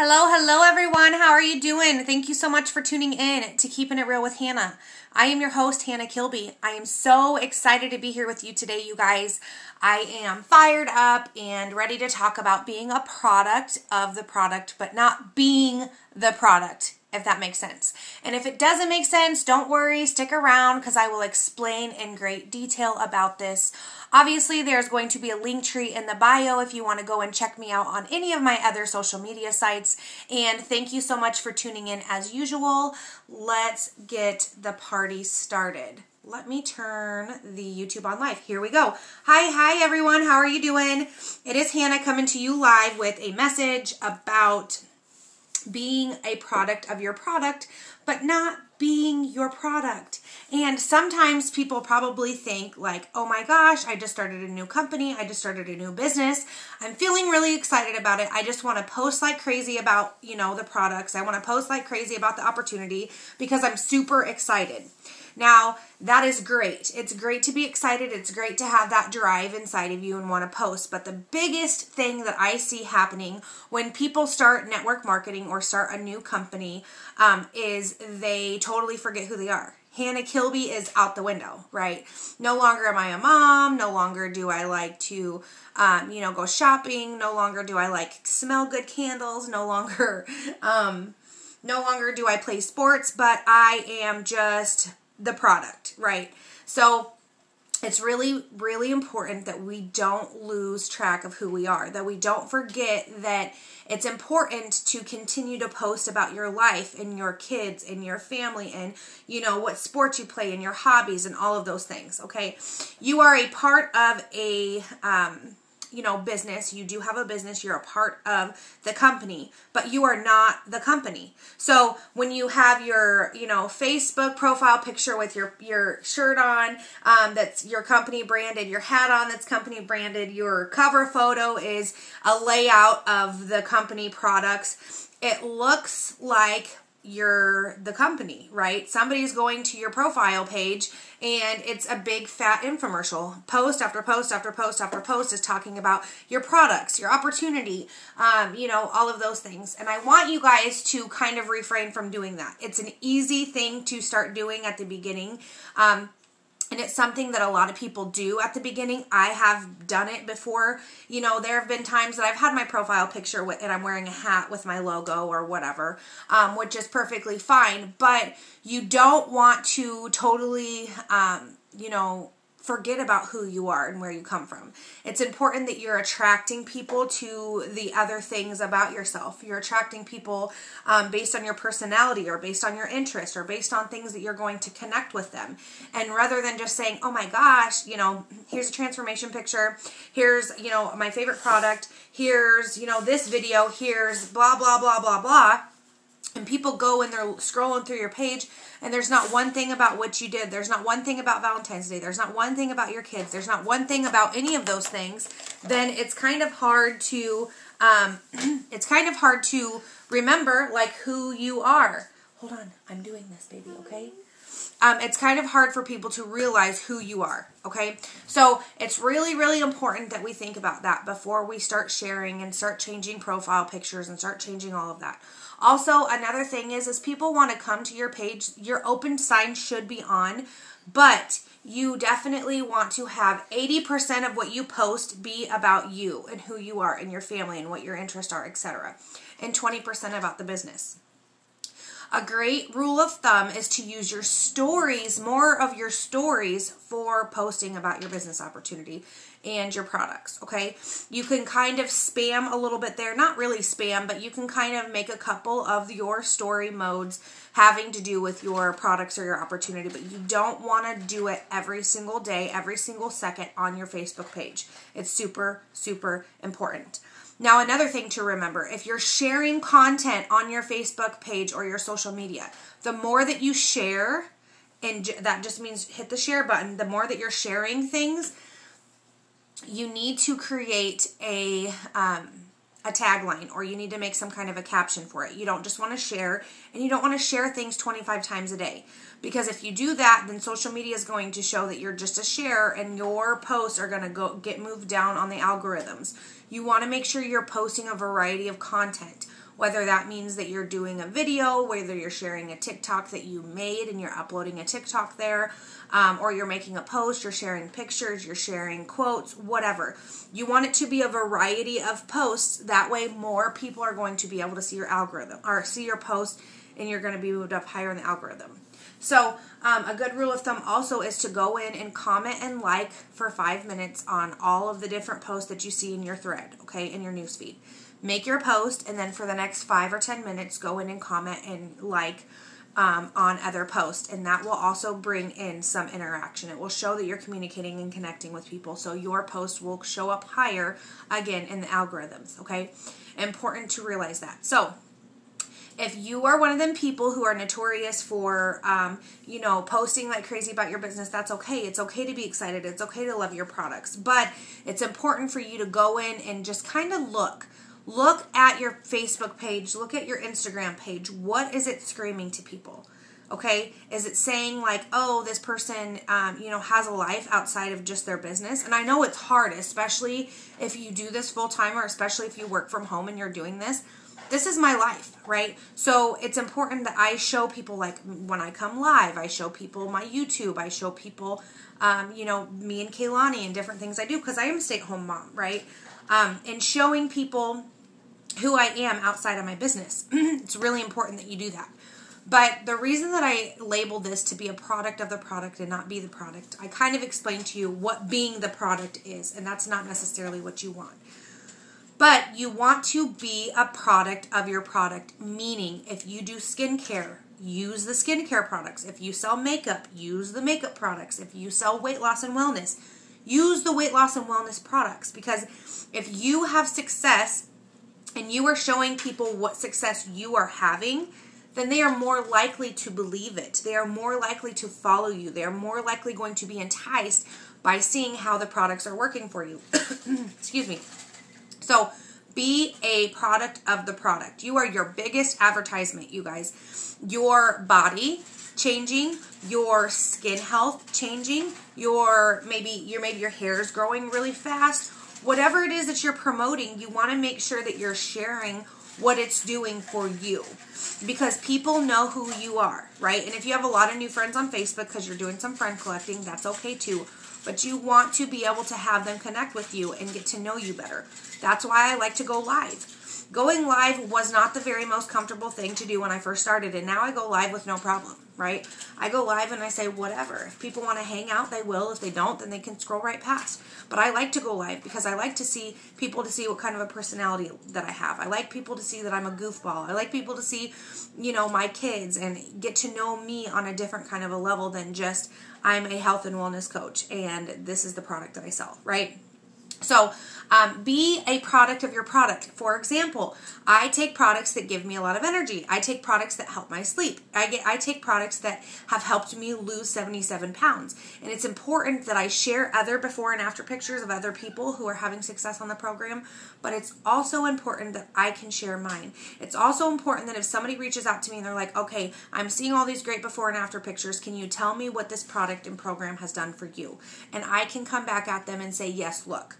Hello, hello everyone. How are you doing? Thank you so much for tuning in to Keeping It Real with Hannah. I am your host, Hannah Kilby. I am so excited to be here with you today, you guys. I am fired up and ready to talk about being a product of the product, but not being the product if that makes sense. And if it doesn't make sense, don't worry, stick around because I will explain in great detail about this. Obviously, there's going to be a link tree in the bio if you want to go and check me out on any of my other social media sites. And thank you so much for tuning in as usual. Let's get the party started. Let me turn the YouTube on live. Here we go. Hi, hi everyone. How are you doing? It is Hannah coming to you live with a message about being a product of your product, but not being your product. And sometimes people probably think, like, oh my gosh, I just started a new company, I just started a new business. I'm feeling really excited about it. I just want to post like crazy about, you know, the products. I want to post like crazy about the opportunity because I'm super excited. Now, that is great. It's great to be excited. It's great to have that drive inside of you and want to post. But the biggest thing that I see happening when people start network marketing or start a new company um, is they totally forget who they are. Hannah Kilby is out the window, right? No longer am I a mom. No longer do I like to, um, you know, go shopping. No longer do I like smell good candles. No longer, um, no longer do I play sports, but I am just the product, right? So it's really, really important that we don't lose track of who we are, that we don't forget that it's important to continue to post about your life and your kids and your family and, you know, what sports you play and your hobbies and all of those things, okay? You are a part of a, um, you know, business, you do have a business, you're a part of the company, but you are not the company. So when you have your, you know, Facebook profile picture with your your shirt on, um, that's your company branded, your hat on that's company branded, your cover photo is a layout of the company products. It looks like you're the company, right? Somebody's going to your profile page and it's a big fat infomercial. Post after post after post after post is talking about your products, your opportunity, um, you know, all of those things. And I want you guys to kind of refrain from doing that. It's an easy thing to start doing at the beginning. Um, and it's something that a lot of people do at the beginning. I have done it before. You know, there have been times that I've had my profile picture with, and I'm wearing a hat with my logo or whatever, um, which is perfectly fine. But you don't want to totally, um, you know, forget about who you are and where you come from. It's important that you're attracting people to the other things about yourself. You're attracting people um, based on your personality or based on your interest or based on things that you're going to connect with them. And rather than just saying, oh my gosh, you know, here's a transformation picture, here's, you know, my favorite product, here's, you know, this video, here's blah, blah, blah, blah, blah and people go and they're scrolling through your page and there's not one thing about what you did. There's not one thing about valentine's day. There's not one thing about your kids. There's not one thing about any of those things. Then it's kind of hard to um, it's kind of hard to remember like who you are. Hold on. I'm doing this baby okay? Um, it's kind of hard for people to realize who you are. Okay, so it's really, really important that we think about that before we start sharing and start changing profile pictures and start changing all of that. Also, another thing is, is people want to come to your page. Your open sign should be on, but you definitely want to have 80% of what you post be about you and who you are and your family and what your interests are, etc. And 20% about the business. A great rule of thumb is to use your stories, more of your stories for posting about your business opportunity and your products. Okay. You can kind of spam a little bit there. Not really spam, but you can kind of make a couple of your story modes having to do with your products or your opportunity, but you don't want to do it every single day, every single second on your Facebook page. It's super, super important. Now, another thing to remember if you're sharing content on your Facebook page or your social media, the more that you share, and that just means hit the share button, the more that you're sharing things, you need to create a um, a tagline or you need to make some kind of a caption for it. You don't just want to share and you don't want to share things 25 times a day because if you do that then social media is going to show that you're just a share and your posts are going to go get moved down on the algorithms. You want to make sure you're posting a variety of content whether that means that you're doing a video, whether you're sharing a TikTok that you made and you're uploading a TikTok there, um, or you're making a post, you're sharing pictures, you're sharing quotes, whatever. You want it to be a variety of posts. That way, more people are going to be able to see your algorithm or see your post, and you're going to be moved up higher in the algorithm. So, um, a good rule of thumb also is to go in and comment and like for five minutes on all of the different posts that you see in your thread, okay, in your newsfeed. Make your post, and then for the next five or ten minutes, go in and comment and like um, on other posts, and that will also bring in some interaction. It will show that you're communicating and connecting with people, so your post will show up higher again in the algorithms, okay? Important to realize that. So, if you are one of them people who are notorious for um, you know posting like crazy about your business that's okay it's okay to be excited it's okay to love your products but it's important for you to go in and just kind of look look at your facebook page. Look at your instagram page. What is it screaming to people? Okay? Is it saying like oh this person um, you know has a life outside of just their business? And i know it's hard especially if you do this full time or especially if you work from home and you're doing this. This is my life, right? So it's important that I show people, like when I come live, I show people my YouTube, I show people, um, you know, me and Kaylani and different things I do because I am a stay at home mom, right? Um, and showing people who I am outside of my business. it's really important that you do that. But the reason that I label this to be a product of the product and not be the product, I kind of explained to you what being the product is, and that's not necessarily what you want. But you want to be a product of your product, meaning if you do skincare, use the skincare products. If you sell makeup, use the makeup products. If you sell weight loss and wellness, use the weight loss and wellness products. Because if you have success and you are showing people what success you are having, then they are more likely to believe it. They are more likely to follow you. They are more likely going to be enticed by seeing how the products are working for you. Excuse me. So be a product of the product. You are your biggest advertisement, you guys. Your body changing, your skin health changing, your maybe your maybe your hair is growing really fast. Whatever it is that you're promoting, you want to make sure that you're sharing what it's doing for you because people know who you are, right? And if you have a lot of new friends on Facebook because you're doing some friend collecting, that's okay too. But you want to be able to have them connect with you and get to know you better. That's why I like to go live. Going live was not the very most comfortable thing to do when I first started, and now I go live with no problem, right? I go live and I say, whatever. If people want to hang out, they will. If they don't, then they can scroll right past. But I like to go live because I like to see people to see what kind of a personality that I have. I like people to see that I'm a goofball. I like people to see, you know, my kids and get to know me on a different kind of a level than just I'm a health and wellness coach and this is the product that I sell, right? So, um, be a product of your product. For example, I take products that give me a lot of energy. I take products that help my sleep. I get I take products that have helped me lose 77 pounds. And it's important that I share other before and after pictures of other people who are having success on the program, but it's also important that I can share mine. It's also important that if somebody reaches out to me and they're like, "Okay, I'm seeing all these great before and after pictures. Can you tell me what this product and program has done for you?" And I can come back at them and say, "Yes, look.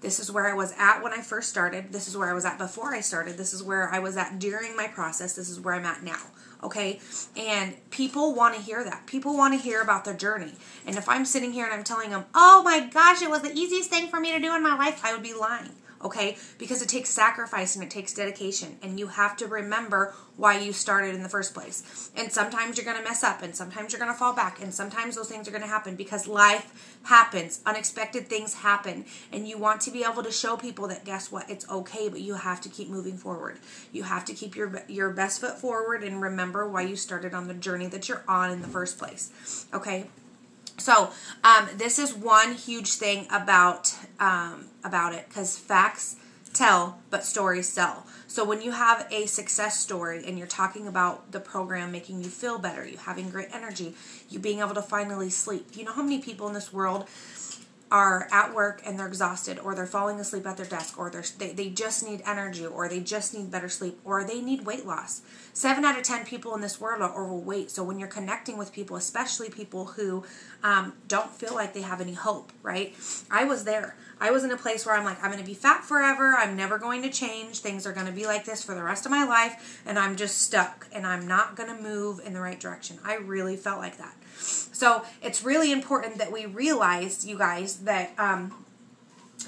This is where I was at when I first started. This is where I was at before I started. This is where I was at during my process. This is where I'm at now. Okay. And people want to hear that. People want to hear about their journey. And if I'm sitting here and I'm telling them, oh my gosh, it was the easiest thing for me to do in my life, I would be lying okay? Because it takes sacrifice and it takes dedication, and you have to remember why you started in the first place. And sometimes you're gonna mess up, and sometimes you're gonna fall back, and sometimes those things are gonna happen because life happens, unexpected things happen, and you want to be able to show people that guess what, it's okay, but you have to keep moving forward. You have to keep your your best foot forward and remember why you started on the journey that you're on in the first place. Okay? So um, this is one huge thing about um, about it because facts tell, but stories sell. So when you have a success story and you're talking about the program making you feel better, you having great energy, you being able to finally sleep. You know how many people in this world are at work and they're exhausted or they're falling asleep at their desk or they, they just need energy or they just need better sleep or they need weight loss. Seven out of 10 people in this world are overweight. So when you're connecting with people, especially people who um, don't feel like they have any hope, right? I was there. I was in a place where I'm like, I'm going to be fat forever. I'm never going to change. Things are going to be like this for the rest of my life. And I'm just stuck and I'm not going to move in the right direction. I really felt like that. So it's really important that we realize, you guys, that um,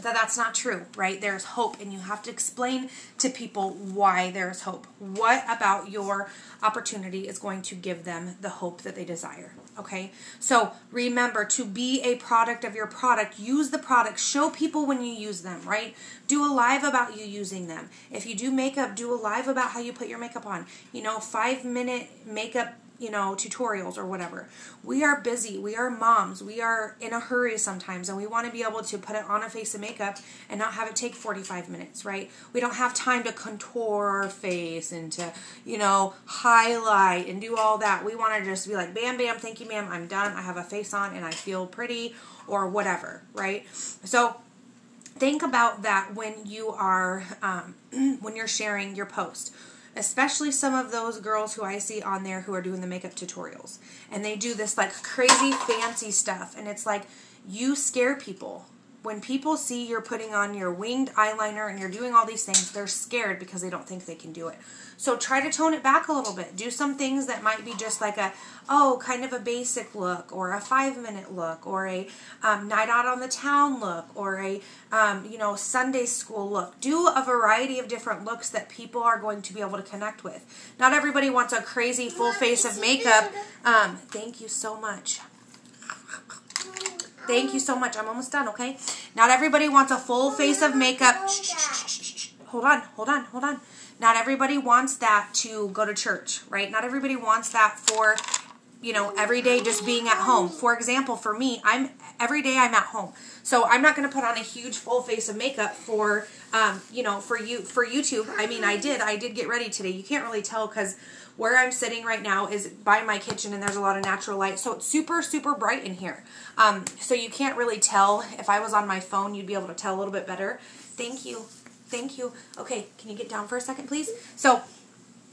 that that's not true, right? There's hope, and you have to explain to people why there's hope. What about your opportunity is going to give them the hope that they desire? Okay, so remember to be a product of your product. Use the product, show people when you use them, right? Do a live about you using them. If you do makeup, do a live about how you put your makeup on. You know, five minute makeup you know, tutorials or whatever. We are busy. We are moms. We are in a hurry sometimes and we want to be able to put it on a face of makeup and not have it take 45 minutes, right? We don't have time to contour our face and to, you know, highlight and do all that. We want to just be like, bam, bam, thank you, ma'am. I'm done. I have a face on and I feel pretty or whatever, right? So, think about that when you are um, when you're sharing your post especially some of those girls who I see on there who are doing the makeup tutorials. And they do this like crazy fancy stuff. And it's like, you scare people when people see you're putting on your winged eyeliner and you're doing all these things, they're scared because they don't think they can do it. So try to tone it back a little bit. Do some things that might be just like a, oh, kind of a basic look or a five minute look or a um, night out on the town look or a, um, you know, Sunday school look. Do a variety of different looks that people are going to be able to connect with. Not everybody wants a crazy full face of makeup. Um, thank you so much. Thank you so much. I'm almost done, okay? Not everybody wants a full face of makeup. Hold on, hold on, hold on. Not everybody wants that to go to church, right? Not everybody wants that for, you know, every day just being at home. For example, for me, I'm every day I'm at home. So I'm not going to put on a huge full face of makeup for, um, you know, for you for YouTube. I mean, I did. I did get ready today. You can't really tell because where I'm sitting right now is by my kitchen and there's a lot of natural light. So it's super, super bright in here. Um, so you can't really tell. If I was on my phone, you'd be able to tell a little bit better. Thank you. Thank you. Okay, can you get down for a second, please? So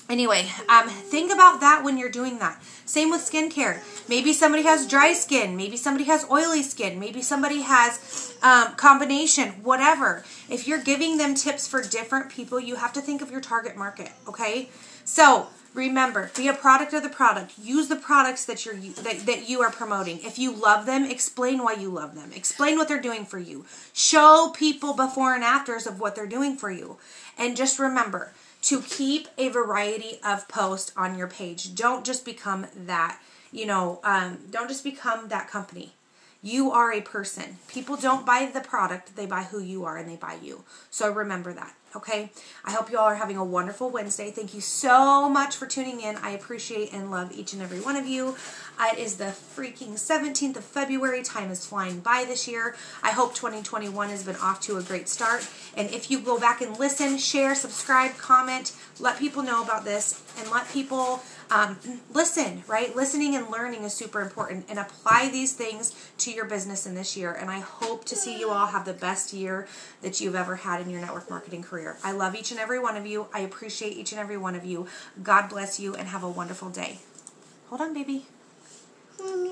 Anyway, um, think about that when you're doing that. Same with skincare. Maybe somebody has dry skin. Maybe somebody has oily skin. Maybe somebody has um, combination, whatever. If you're giving them tips for different people, you have to think of your target market, okay? So remember, be a product of the product. Use the products that you're that, that you are promoting. If you love them, explain why you love them. Explain what they're doing for you. Show people before and afters of what they're doing for you. And just remember, to keep a variety of posts on your page. Don't just become that, you know, um, don't just become that company. You are a person. People don't buy the product, they buy who you are and they buy you. So remember that. Okay. I hope you all are having a wonderful Wednesday. Thank you so much for tuning in. I appreciate and love each and every one of you. Uh, it is the freaking 17th of February. Time is flying by this year. I hope 2021 has been off to a great start. And if you go back and listen, share, subscribe, comment, let people know about this and let people um, listen, right? Listening and learning is super important and apply these things to your business in this year. And I hope to see you all have the best year that you've ever had in your network marketing career. I love each and every one of you. I appreciate each and every one of you. God bless you and have a wonderful day. Hold on, baby. Mommy.